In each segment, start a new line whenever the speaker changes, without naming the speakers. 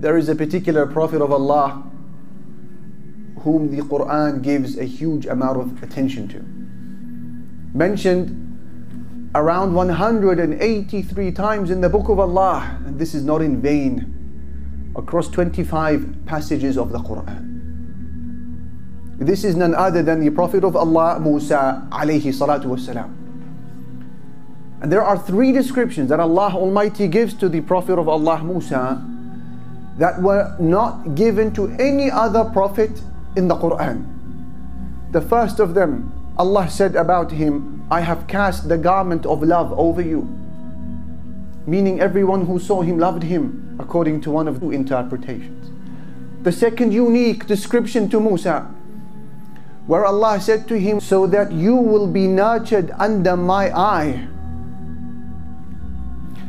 there is a particular Prophet of Allah whom the Quran gives a huge amount of attention to. Mentioned around 183 times in the Book of Allah, and this is not in vain, across 25 passages of the Quran. This is none other than the Prophet of Allah, Musa alayhi salatu wasalam. And there are three descriptions that Allah Almighty gives to the Prophet of Allah, Musa, that were not given to any other prophet in the Quran. The first of them, Allah said about him, I have cast the garment of love over you. Meaning everyone who saw him loved him, according to one of two interpretations. The second unique description to Musa, where Allah said to him, So that you will be nurtured under my eye.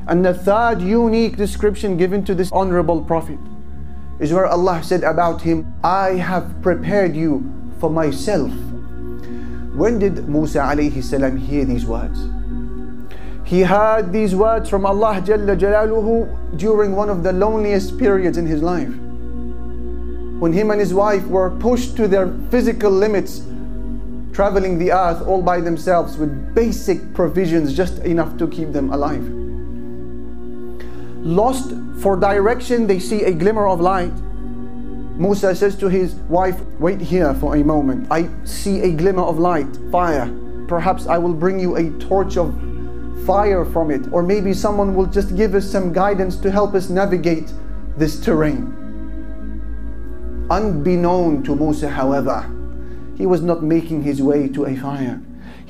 And the third unique description given to this honorable Prophet is where Allah said about him, I have prepared you for myself. When did Musa alayhi salam hear these words? He heard these words from Allah Jalla Jalaluhu during one of the loneliest periods in his life. When him and his wife were pushed to their physical limits, traveling the earth all by themselves with basic provisions just enough to keep them alive. Lost for direction, they see a glimmer of light. Musa says to his wife, Wait here for a moment. I see a glimmer of light, fire. Perhaps I will bring you a torch of fire from it, or maybe someone will just give us some guidance to help us navigate this terrain. Unbeknown to Musa, however, he was not making his way to a fire.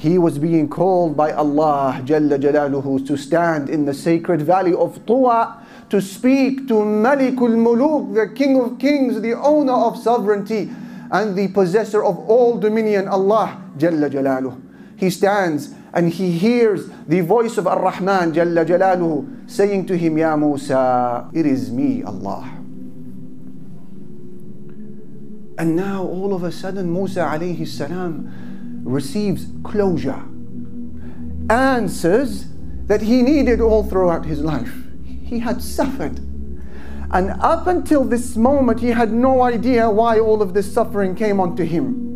He was being called by Allah Jalla Jalaluhu to stand in the sacred valley of Tuwa to speak to Malikul Muluk, the King of Kings, the owner of sovereignty and the possessor of all dominion, Allah Jalla Jalaluhu. He stands and he hears the voice of Ar-Rahman Jalla Jalaluhu saying to him, Ya Musa, it is me, Allah. And now all of a sudden Musa alayhi salam receives closure, answers that he needed all throughout his life. He had suffered. And up until this moment, he had no idea why all of this suffering came onto him.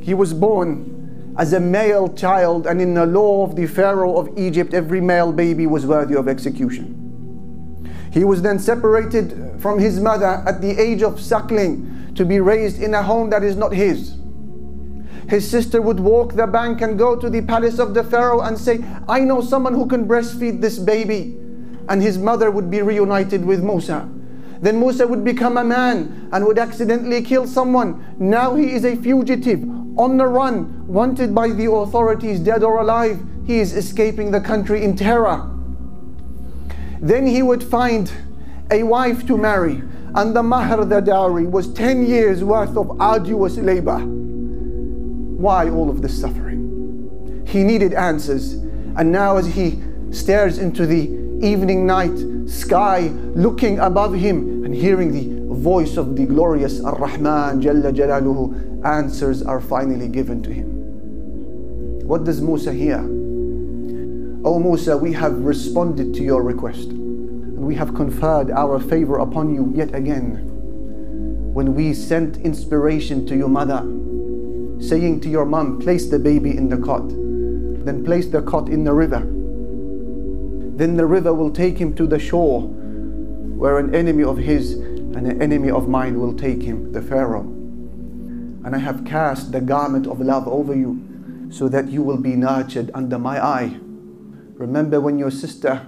He was born as a male child, and in the law of the Pharaoh of Egypt, every male baby was worthy of execution. He was then separated from his mother at the age of suckling to be raised in a home that is not his. His sister would walk the bank and go to the palace of the Pharaoh and say, I know someone who can breastfeed this baby. And his mother would be reunited with Musa. Then Musa would become a man and would accidentally kill someone. Now he is a fugitive, on the run, wanted by the authorities, dead or alive. He is escaping the country in terror. Then he would find a wife to marry, and the mahr, the dowry, was 10 years worth of arduous labor. Why all of this suffering? He needed answers. And now, as he stares into the evening night sky, looking above him and hearing the voice of the glorious Ar Rahman Jalla Jalaluhu, answers are finally given to him. What does Musa hear? O Musa, we have responded to your request and we have conferred our favor upon you yet again. When we sent inspiration to your mother, saying to your mom, place the baby in the cot, then place the cot in the river. Then the river will take him to the shore where an enemy of his and an enemy of mine will take him, the Pharaoh. And I have cast the garment of love over you so that you will be nurtured under my eye. Remember when your sister,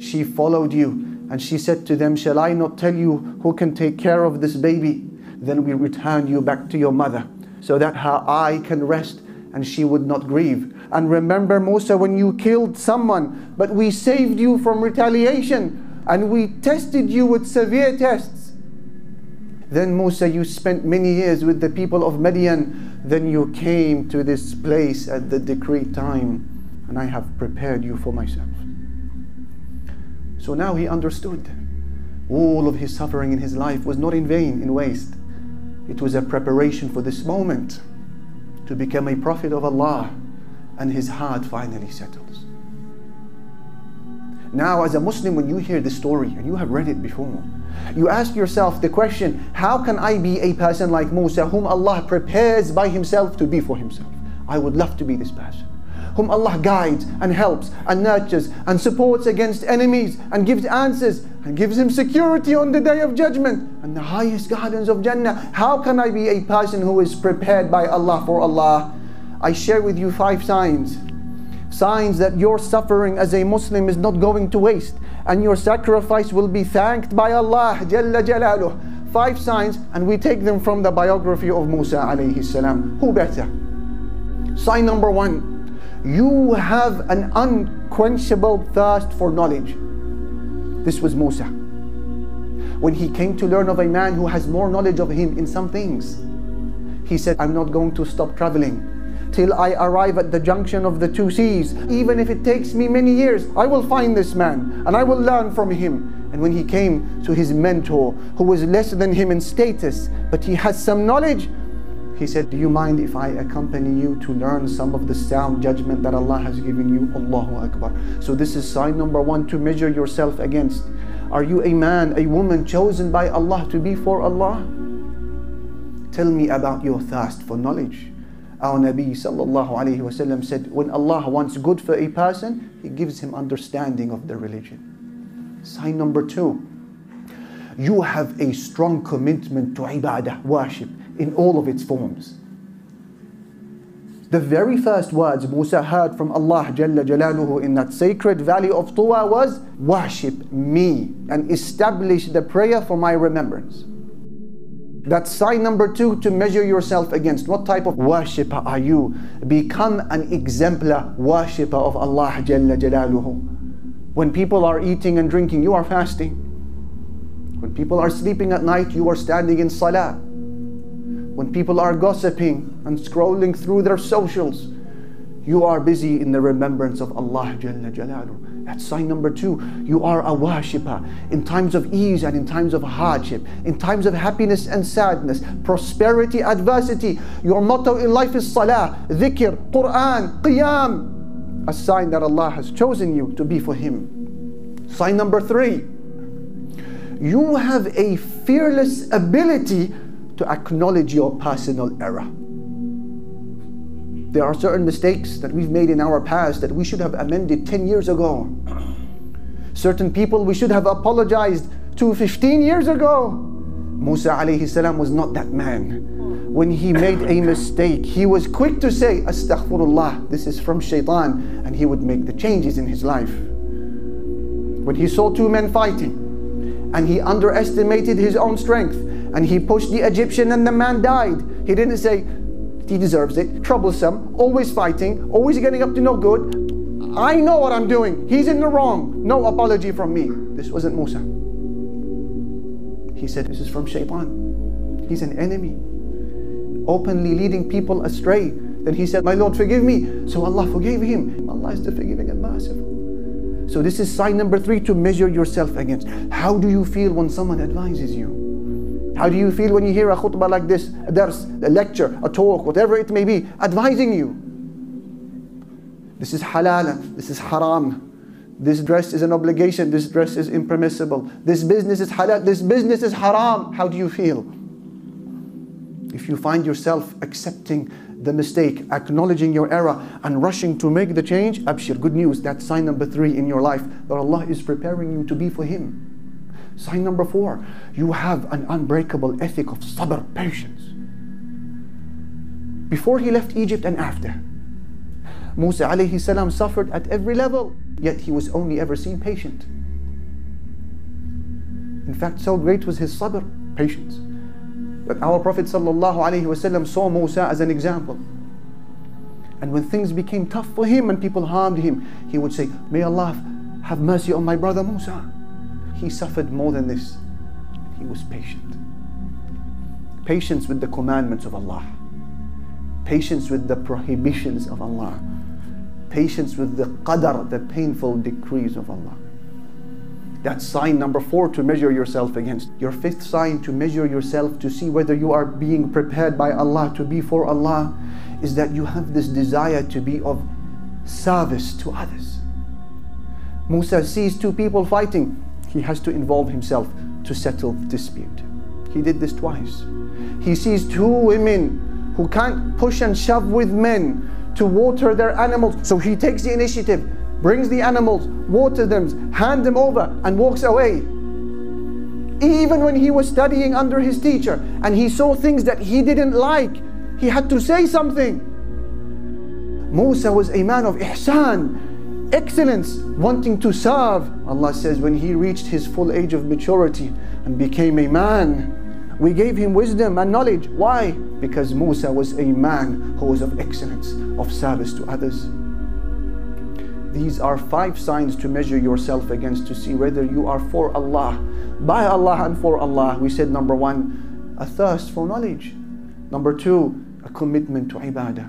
she followed you and she said to them, Shall I not tell you who can take care of this baby? Then we return you back to your mother so that her eye can rest and she would not grieve. And remember, Musa, when you killed someone, but we saved you from retaliation and we tested you with severe tests. Then, Musa, you spent many years with the people of Midian. Then you came to this place at the decreed time, and I have prepared you for myself. So now he understood. All of his suffering in his life was not in vain, in waste. It was a preparation for this moment to become a prophet of Allah, and his heart finally settles. Now, as a Muslim, when you hear this story, and you have read it before, you ask yourself the question how can I be a person like Musa, whom Allah prepares by Himself to be for Himself? I would love to be this person. Whom Allah guides and helps and nurtures and supports against enemies and gives answers and gives him security on the day of judgment and the highest gardens of Jannah. How can I be a person who is prepared by Allah for Allah? I share with you five signs signs that your suffering as a Muslim is not going to waste and your sacrifice will be thanked by Allah Jalla Jalaluh. Five signs and we take them from the biography of Musa alayhi salam. Who better? Sign number one, you have an unquenchable thirst for knowledge. This was Musa. When he came to learn of a man who has more knowledge of him in some things, he said, I'm not going to stop traveling till I arrive at the junction of the two seas. Even if it takes me many years, I will find this man and I will learn from him. And when he came to his mentor, who was less than him in status, but he has some knowledge, he said, Do you mind if I accompany you to learn some of the sound judgment that Allah has given you? Allahu Akbar. So, this is sign number one to measure yourself against. Are you a man, a woman chosen by Allah to be for Allah? Tell me about your thirst for knowledge. Our Nabi sallallahu alayhi wasallam said, when Allah wants good for a person, He gives him understanding of the religion. Sign number two, you have a strong commitment to ibadah, worship, in all of its forms. The very first words Musa heard from Allah Jalla Jalaluhu in that sacred valley of Tuwa was, Worship me and establish the prayer for my remembrance. That's sign number two to measure yourself against. What type of worshipper are you? Become an exemplar worshipper of Allah Jalla Jalaluhu. When people are eating and drinking, you are fasting. When people are sleeping at night, you are standing in salah. When people are gossiping and scrolling through their socials, you are busy in the remembrance of Allah Jalla Jalaluhu. That's sign number two. You are a worshipper in times of ease and in times of hardship, in times of happiness and sadness, prosperity, adversity. Your motto in life is salah, dhikr, Quran, qiyam. A sign that Allah has chosen you to be for Him. Sign number three. You have a fearless ability to acknowledge your personal error. There are certain mistakes that we've made in our past that we should have amended 10 years ago. Certain people we should have apologized to 15 years ago. Musa alayhi salam was not that man. When he made a mistake, he was quick to say, Astaghfirullah, this is from shaitan, and he would make the changes in his life. When he saw two men fighting, and he underestimated his own strength, and he pushed the Egyptian and the man died, he didn't say, he deserves it. Troublesome, always fighting, always getting up to no good. I know what I'm doing. He's in the wrong. No apology from me. This wasn't Musa. He said, This is from Shaitan. He's an enemy, openly leading people astray. Then he said, My Lord, forgive me. So Allah forgave him. Allah is the forgiving and merciful. So, this is sign number three to measure yourself against. How do you feel when someone advises you? How do you feel when you hear a khutbah like this, a dars, a lecture, a talk, whatever it may be, advising you? This is halal, this is haram. This dress is an obligation, this dress is impermissible. This business is halal, this business is haram. How do you feel? If you find yourself accepting the mistake, acknowledging your error, and rushing to make the change, abshir, good news. That's sign number three in your life that Allah is preparing you to be for Him. Sign number four, you have an unbreakable ethic of sabr, patience. Before he left Egypt and after, Musa alayhi salam suffered at every level, yet he was only ever seen patient. In fact, so great was his sabr, patience, that our Prophet sallallahu alaihi wasallam saw Musa as an example. And when things became tough for him and people harmed him, he would say, May Allah have mercy on my brother Musa he suffered more than this. He was patient. Patience with the commandments of Allah. Patience with the prohibitions of Allah. Patience with the qadar, the painful decrees of Allah. That's sign number four to measure yourself against. Your fifth sign to measure yourself to see whether you are being prepared by Allah to be for Allah is that you have this desire to be of service to others. Musa sees two people fighting, he has to involve himself to settle dispute. He did this twice. He sees two women who can't push and shove with men to water their animals. So he takes the initiative, brings the animals, waters them, hand them over, and walks away. Even when he was studying under his teacher and he saw things that he didn't like, he had to say something. Musa was a man of ihsan, excellence, wanting to serve. Allah says when he reached his full age of maturity and became a man, we gave him wisdom and knowledge. Why? Because Musa was a man who was of excellence, of service to others. These are five signs to measure yourself against to see whether you are for Allah, by Allah and for Allah. We said number one, a thirst for knowledge. Number two, a commitment to ibadah.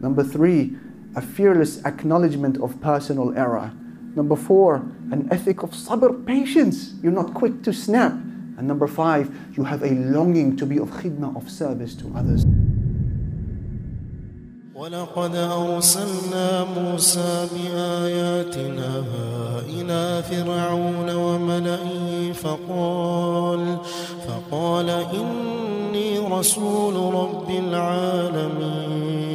Number three, a fearless acknowledgement of personal error. Number four, an ethic of sabr, patience. You're not quick to snap. And number five, you have a longing to be of khidmah, of service to others.
ولقد أرسلنا موسى بآياتنا إلى فرعون وملئه فقال فقال إني رسول رب العالمين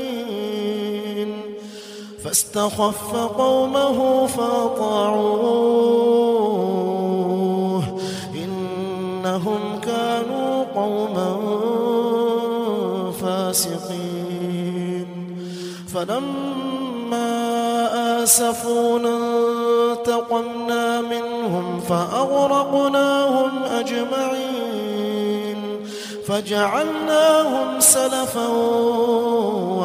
فاستخف قومه فأطاعوه. إنهم كانوا قوما فاسقين. فلما آسفونا انتقمنا منهم فأغرقناهم أجمعين. فجعلناهم سلفا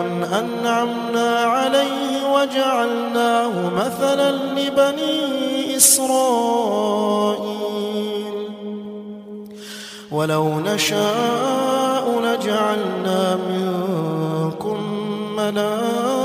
أنعمنا عليه وجعلناه مثلا لبني إسرائيل. ولو نشاء لجعلنا منكم ملائكة